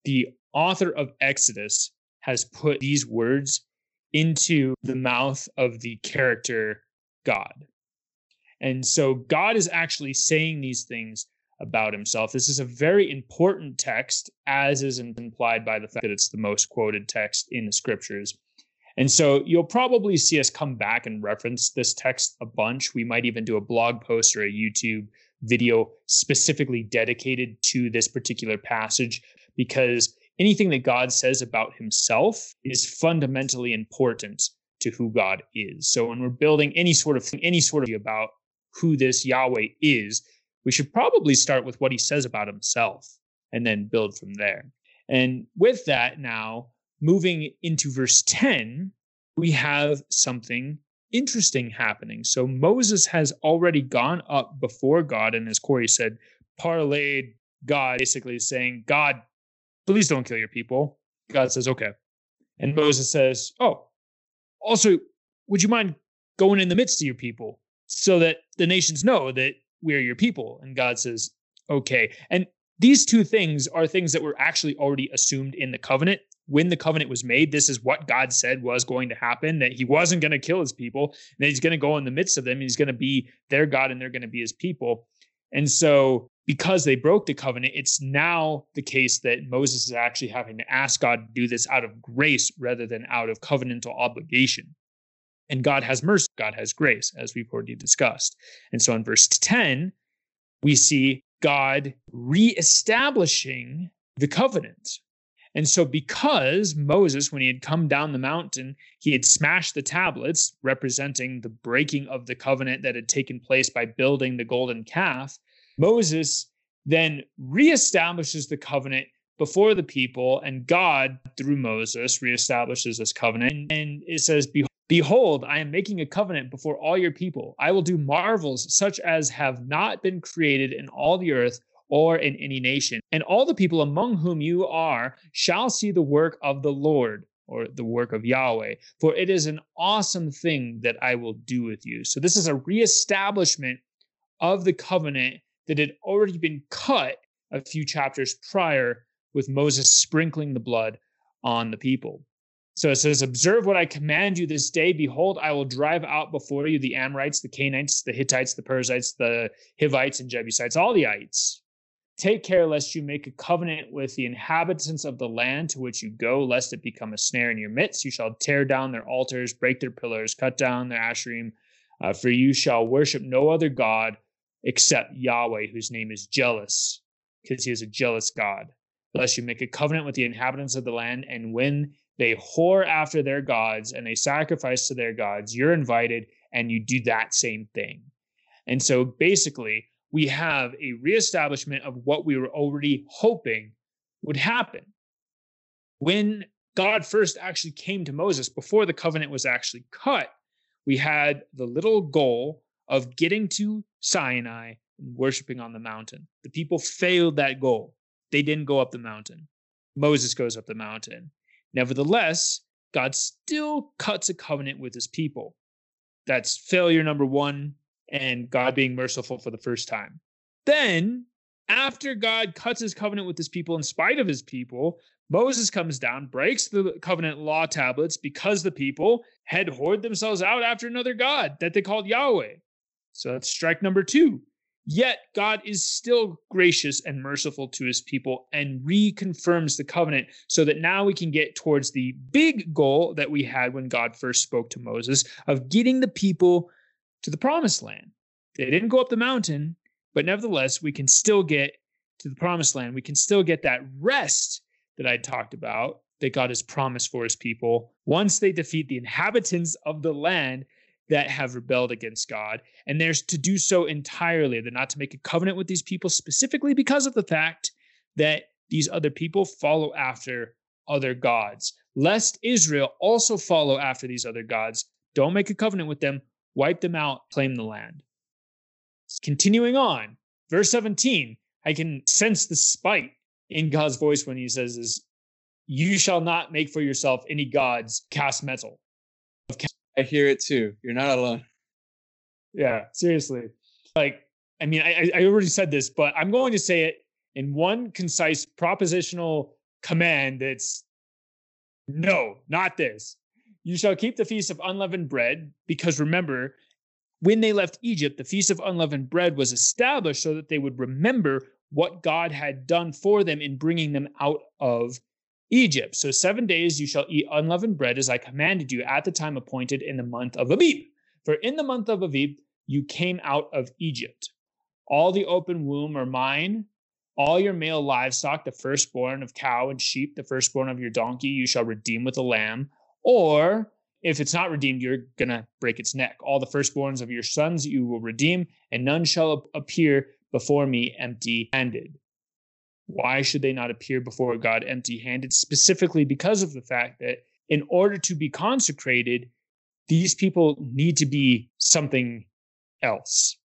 The author of Exodus has put these words into the mouth of the character God. And so God is actually saying these things about himself. This is a very important text, as is implied by the fact that it's the most quoted text in the scriptures. And so you'll probably see us come back and reference this text a bunch. We might even do a blog post or a YouTube video specifically dedicated to this particular passage because anything that God says about himself is fundamentally important to who God is. So when we're building any sort of thing, any sort of about who this Yahweh is, we should probably start with what he says about himself and then build from there. And with that now, moving into verse 10, we have something interesting happening. So Moses has already gone up before God, and as Cory said, parlayed God, basically saying, God, please don't kill your people. God says, okay. And Moses says, Oh, also, would you mind going in the midst of your people so that the nations know that we're your people? And God says, Okay. And these two things are things that were actually already assumed in the covenant when the covenant was made, this is what God said was going to happen that he wasn't going to kill his people, and he's going to go in the midst of them. and he's going to be their God and they're going to be his people. And so, because they broke the covenant, it's now the case that Moses is actually having to ask God to do this out of grace rather than out of covenantal obligation. And God has mercy, God has grace, as we've already discussed. And so in verse 10, we see God reestablishing the covenant and so, because Moses, when he had come down the mountain, he had smashed the tablets representing the breaking of the covenant that had taken place by building the golden calf, Moses then reestablishes the covenant before the people, and God, through Moses, reestablishes this covenant. And it says, Behold, I am making a covenant before all your people. I will do marvels such as have not been created in all the earth or in any nation. And all the people among whom you are shall see the work of the Lord or the work of Yahweh, for it is an awesome thing that I will do with you. So, this is a reestablishment of the covenant that had already been cut a few chapters prior with Moses sprinkling the blood on the people. So it says, Observe what I command you this day. Behold, I will drive out before you the Amorites, the Canaanites, the Hittites, the Perizzites, the Hivites, and Jebusites, all the ites Take care lest you make a covenant with the inhabitants of the land to which you go, lest it become a snare in your midst. You shall tear down their altars, break their pillars, cut down their asherim. Uh, for you shall worship no other God except Yahweh, whose name is jealous, because he is a jealous God. Lest you make a covenant with the inhabitants of the land, and when they whore after their gods and they sacrifice to their gods, you're invited and you do that same thing. And so basically, we have a reestablishment of what we were already hoping would happen. When God first actually came to Moses, before the covenant was actually cut, we had the little goal of getting to Sinai and worshiping on the mountain. The people failed that goal. They didn't go up the mountain. Moses goes up the mountain. Nevertheless, God still cuts a covenant with his people. That's failure number one and God being merciful for the first time. Then, after God cuts his covenant with his people in spite of his people, Moses comes down, breaks the covenant law tablets because the people had whored themselves out after another God that they called Yahweh. So that's strike number two. Yet God is still gracious and merciful to his people and reconfirms the covenant so that now we can get towards the big goal that we had when God first spoke to Moses of getting the people to the promised land. They didn't go up the mountain, but nevertheless, we can still get to the promised land. We can still get that rest that I talked about that God has promised for his people once they defeat the inhabitants of the land that have rebelled against God. And there's to do so entirely. They're not to make a covenant with these people specifically because of the fact that these other people follow after other gods. Lest Israel also follow after these other gods, don't make a covenant with them wipe them out, claim the land. Continuing on, verse 17, I can sense the spite in God's voice when he says, is, You shall not make for yourself any gods cast metal. I hear it too. You're not alone. Yeah, seriously. Like, I mean, I, I already said this, but I'm going to say it in one concise propositional command that's no, not this. You shall keep the feast of unleavened bread, because remember, when they left Egypt, the feast of unleavened bread was established so that they would remember what God had done for them in bringing them out of Egypt. So, seven days you shall eat unleavened bread as I commanded you at the time appointed in the month of Abib. For in the month of Abib you came out of Egypt. All the open womb are mine. All your male livestock, the firstborn of cow and sheep, the firstborn of your donkey, you shall redeem with a lamb. Or if it's not redeemed, you're going to break its neck. All the firstborns of your sons you will redeem, and none shall appear before me empty handed. Why should they not appear before God empty handed? Specifically because of the fact that in order to be consecrated, these people need to be something else.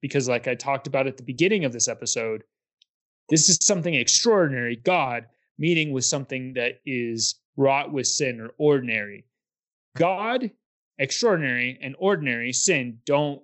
Because, like I talked about at the beginning of this episode, this is something extraordinary. God meeting with something that is wrought with sin or ordinary. God, extraordinary, and ordinary sin don't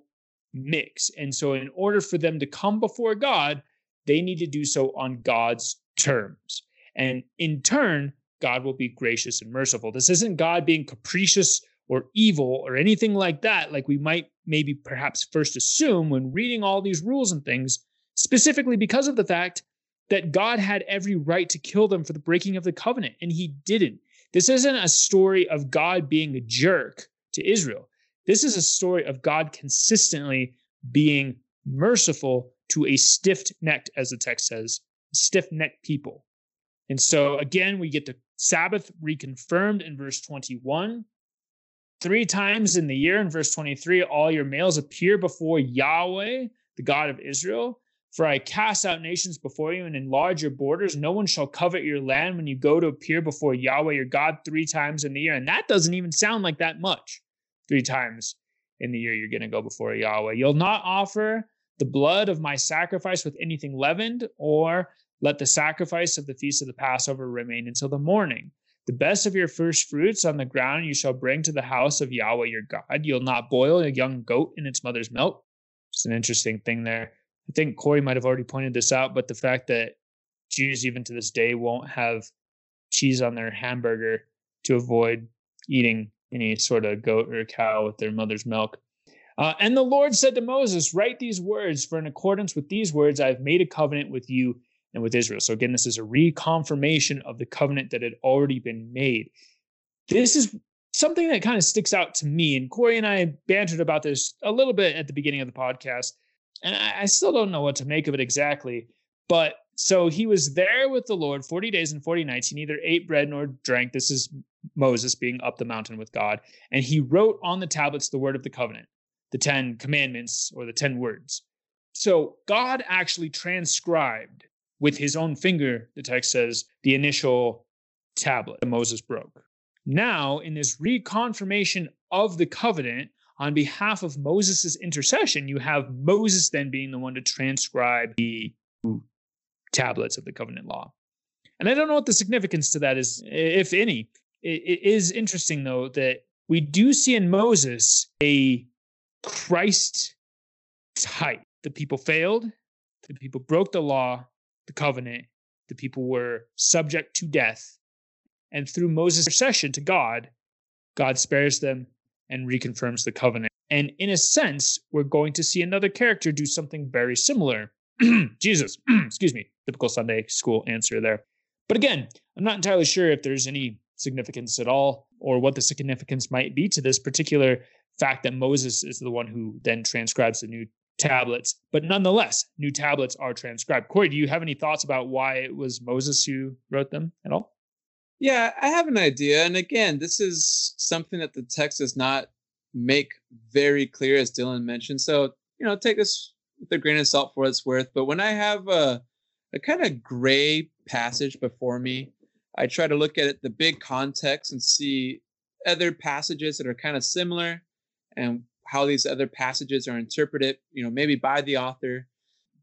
mix. And so, in order for them to come before God, they need to do so on God's terms. And in turn, God will be gracious and merciful. This isn't God being capricious or evil or anything like that, like we might maybe perhaps first assume when reading all these rules and things, specifically because of the fact that God had every right to kill them for the breaking of the covenant, and he didn't. This isn't a story of God being a jerk to Israel. This is a story of God consistently being merciful to a stiff necked, as the text says, stiff necked people. And so again, we get the Sabbath reconfirmed in verse 21. Three times in the year, in verse 23, all your males appear before Yahweh, the God of Israel. For I cast out nations before you and enlarge your borders. No one shall covet your land when you go to appear before Yahweh your God three times in the year. And that doesn't even sound like that much. Three times in the year you're going to go before Yahweh. You'll not offer the blood of my sacrifice with anything leavened, or let the sacrifice of the feast of the Passover remain until the morning. The best of your first fruits on the ground you shall bring to the house of Yahweh your God. You'll not boil a young goat in its mother's milk. It's an interesting thing there. I think Cory might have already pointed this out, but the fact that Jews, even to this day, won't have cheese on their hamburger to avoid eating any sort of goat or cow with their mother's milk. Uh, and the Lord said to Moses, Write these words, for in accordance with these words, I have made a covenant with you and with Israel. So again, this is a reconfirmation of the covenant that had already been made. This is something that kind of sticks out to me. And Cory and I bantered about this a little bit at the beginning of the podcast. And I, I still don't know what to make of it exactly. But so he was there with the Lord 40 days and 40 nights. He neither ate bread nor drank. This is Moses being up the mountain with God. And he wrote on the tablets the word of the covenant, the 10 commandments or the 10 words. So God actually transcribed with his own finger, the text says, the initial tablet that Moses broke. Now, in this reconfirmation of the covenant, on behalf of Moses' intercession, you have Moses then being the one to transcribe the tablets of the covenant law. And I don't know what the significance to that is, if any. It is interesting, though, that we do see in Moses a Christ type. The people failed, the people broke the law, the covenant, the people were subject to death. And through Moses' intercession to God, God spares them and reconfirms the covenant. And in a sense, we're going to see another character do something very similar. Jesus, excuse me, typical Sunday school answer there. But again, I'm not entirely sure if there's any significance at all or what the significance might be to this particular fact that Moses is the one who then transcribes the new tablets. But nonetheless, new tablets are transcribed. Cory, do you have any thoughts about why it was Moses who wrote them at all? Yeah, I have an idea. And again, this is something that the text does not make very clear, as Dylan mentioned. So, you know, take this with a grain of salt for what it's worth. But when I have a, a kind of gray passage before me, I try to look at it, the big context and see other passages that are kind of similar and how these other passages are interpreted, you know, maybe by the author.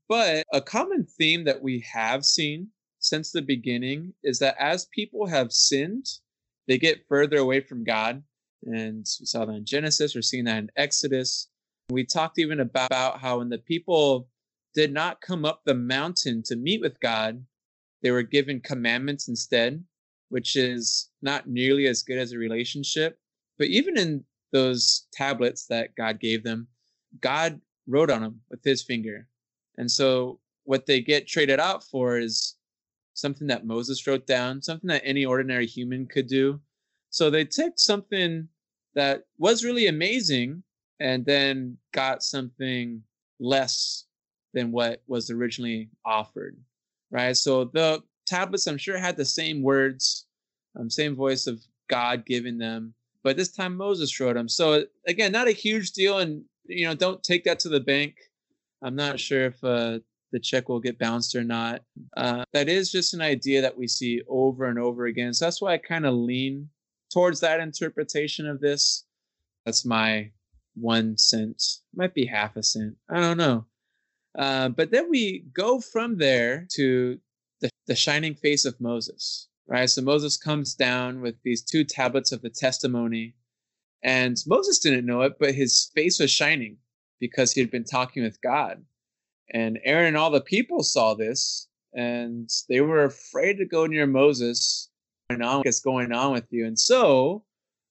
But a common theme that we have seen since the beginning is that as people have sinned, they get further away from God. And we saw that in Genesis, we're seeing that in Exodus. We talked even about how when the people did not come up the mountain to meet with God, they were given commandments instead, which is not nearly as good as a relationship. But even in those tablets that God gave them, God wrote on them with his finger. And so what they get traded out for is something that Moses wrote down, something that any ordinary human could do. So they took something that was really amazing and then got something less than what was originally offered, right? So the tablets, I'm sure, had the same words, um, same voice of God giving them, but this time Moses showed him. So again, not a huge deal, and you know, don't take that to the bank. I'm not sure if uh, the check will get bounced or not. Uh, that is just an idea that we see over and over again. So that's why I kind of lean towards that interpretation of this. That's my one cent, might be half a cent. I don't know. Uh, but then we go from there to the, the shining face of Moses, right? So Moses comes down with these two tablets of the testimony. And Moses didn't know it, but his face was shining because he had been talking with God. And Aaron and all the people saw this, and they were afraid to go near Moses and on what's going on with you. And so,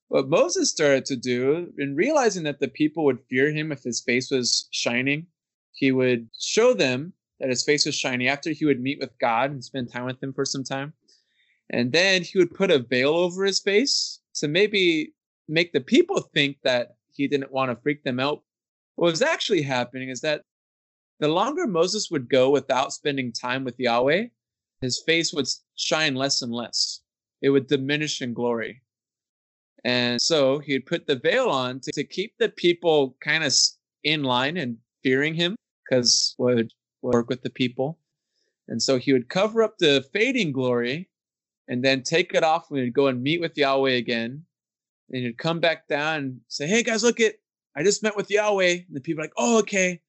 what Moses started to do, in realizing that the people would fear him if his face was shining, he would show them that his face was shining after he would meet with God and spend time with him for some time. And then he would put a veil over his face to maybe make the people think that he didn't want to freak them out. What was actually happening is that the longer Moses would go without spending time with Yahweh, his face would shine less and less. It would diminish in glory. And so he'd put the veil on to, to keep the people kind of in line and fearing him because would work with the people. And so he would cover up the fading glory and then take it off he'd go and meet with Yahweh again. And you'd come back down and say, Hey guys, look it. I just met with Yahweh. And the people are like, Oh, okay.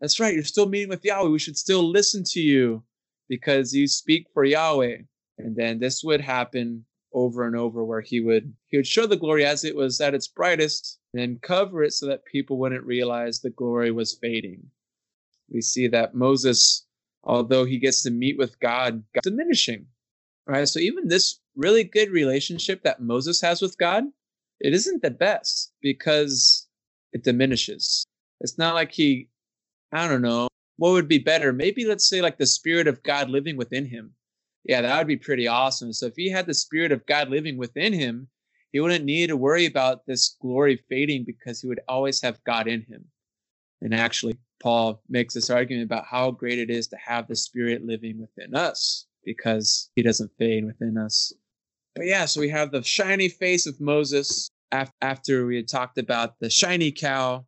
That's right. You're still meeting with Yahweh. We should still listen to you because you speak for Yahweh. And then this would happen over and over where he would he would show the glory as it was at its brightest, then cover it so that people wouldn't realize the glory was fading. We see that Moses, although he gets to meet with God, God diminishing. Right? So even this really good relationship that Moses has with God, it isn't the best because it diminishes. It's not like he I don't know. What would be better? Maybe let's say like the spirit of God living within him. Yeah, that would be pretty awesome. So if he had the spirit of God living within him, he wouldn't need to worry about this glory fading because he would always have God in him. And actually, Paul makes this argument about how great it is to have the spirit living within us because he doesn't fade within us. But yeah, so we have the shiny face of Moses after we had talked about the shiny cow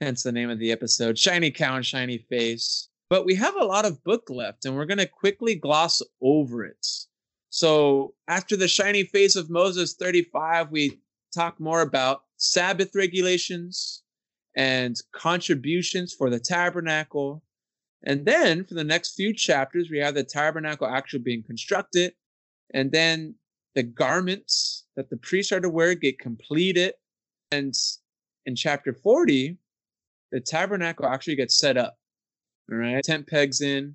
hence the name of the episode Shiny Cow and Shiny Face. But we have a lot of book left, and we're going to quickly gloss over it. So, after the shiny face of Moses 35, we talk more about Sabbath regulations and contributions for the tabernacle. And then for the next few chapters, we have the tabernacle actually being constructed. And then the garments that the priests are to wear get completed. And in chapter 40, the tabernacle actually gets set up. All right. Tent pegs in.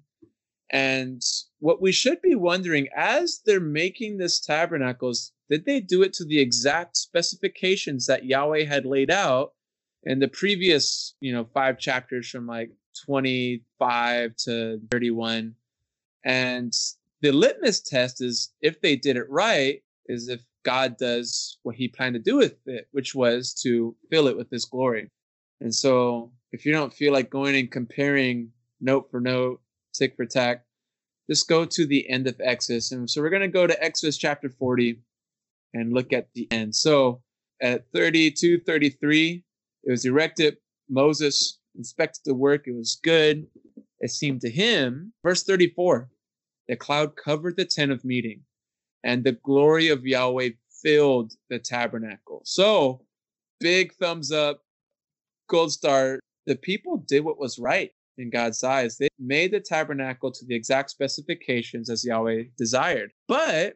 And what we should be wondering as they're making this tabernacles, did they do it to the exact specifications that Yahweh had laid out in the previous, you know, five chapters from like 25 to 31? And the litmus test is if they did it right, is if God does what he planned to do with it, which was to fill it with his glory. And so if you don't feel like going and comparing note for note, tick for tack, just go to the end of Exodus. And so we're going to go to Exodus chapter 40 and look at the end. So at 32, 33, it was erected. Moses inspected the work. It was good. It seemed to him. Verse 34 the cloud covered the tent of meeting, and the glory of Yahweh filled the tabernacle. So big thumbs up gold star, the people did what was right in God's eyes. They made the tabernacle to the exact specifications as Yahweh desired. But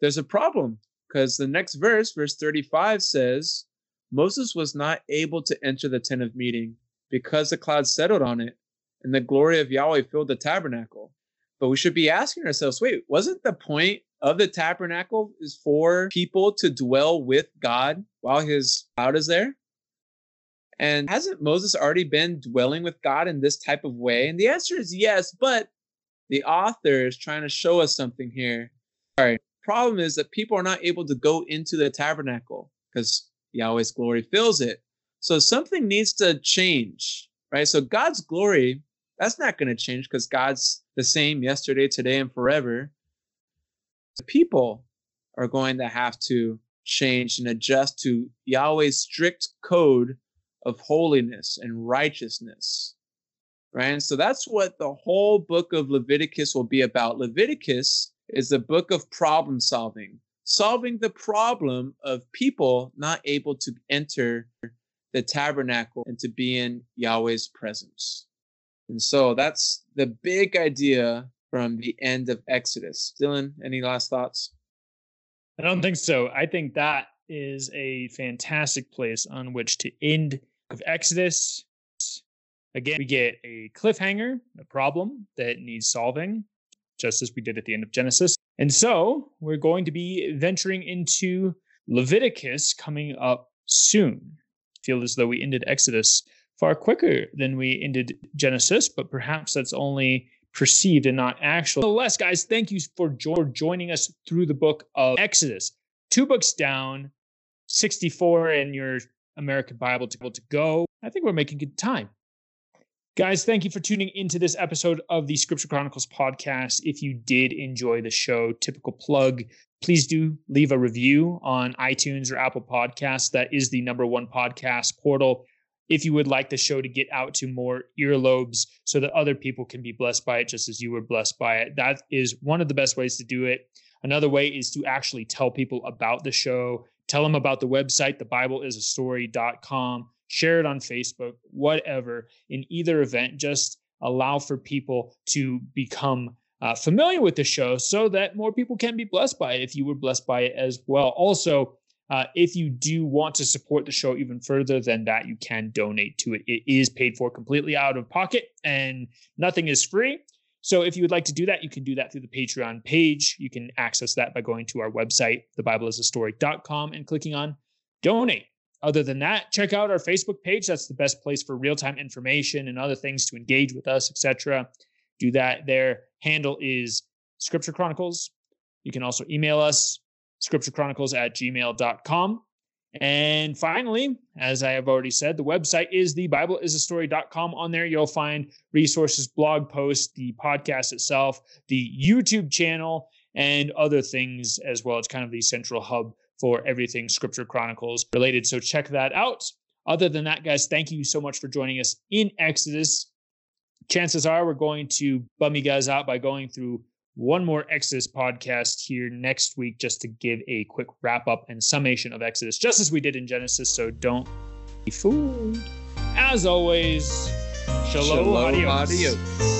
there's a problem. because the next verse, verse 35, says, Moses was not able to enter the tent of meeting because the cloud settled on it and the glory of Yahweh filled the tabernacle. But we should be asking ourselves wait, wasn't the point of the tabernacle is for people to dwell with God while his cloud is there? And hasn't Moses already been dwelling with God in this type of way? And the answer is yes, but the author is trying to show us something here. All right. Problem is that people are not able to go into the tabernacle because Yahweh's glory fills it. So something needs to change, right? So God's glory, that's not going to change because God's the same yesterday, today, and forever. The people are going to have to change and adjust to Yahweh's strict code of holiness and righteousness. Right? And so that's what the whole book of Leviticus will be about. Leviticus is the book of problem solving, solving the problem of people not able to enter the tabernacle and to be in Yahweh's presence. And so that's the big idea from the end of Exodus. Dylan, any last thoughts? I don't think so. I think that is a fantastic place on which to end of Exodus. Again, we get a cliffhanger, a problem that needs solving, just as we did at the end of Genesis. And so we're going to be venturing into Leviticus coming up soon. Feel as though we ended Exodus far quicker than we ended Genesis, but perhaps that's only perceived and not actual. Nonetheless, guys, thank you for jo- joining us through the book of Exodus. Two books down, 64 in your American Bible to to go. I think we're making good time. Guys, thank you for tuning into this episode of the Scripture Chronicles podcast. If you did enjoy the show, typical plug, please do leave a review on iTunes or Apple Podcasts. That is the number one podcast portal. If you would like the show to get out to more earlobes so that other people can be blessed by it just as you were blessed by it, that is one of the best ways to do it. Another way is to actually tell people about the show, tell them about the website, thebibleisastory.com, share it on Facebook, whatever. In either event, just allow for people to become uh, familiar with the show so that more people can be blessed by it if you were blessed by it as well. Also, uh, if you do want to support the show even further than that, you can donate to it. It is paid for completely out of pocket and nothing is free. So if you would like to do that, you can do that through the Patreon page. You can access that by going to our website, thebibleisastory.com, and clicking on donate. Other than that, check out our Facebook page. That's the best place for real-time information and other things to engage with us, etc. Do that. Their handle is Scripture Chronicles. You can also email us, scripturechronicles at gmail.com. And finally, as I have already said, the website is the BibleIsAstory.com. On there, you'll find resources, blog posts, the podcast itself, the YouTube channel, and other things as well. It's kind of the central hub for everything Scripture Chronicles related. So check that out. Other than that, guys, thank you so much for joining us in Exodus. Chances are we're going to bum you guys out by going through one more Exodus podcast here next week just to give a quick wrap up and summation of Exodus, just as we did in Genesis. So don't be fooled. As always, shalom, shalom adios. adios.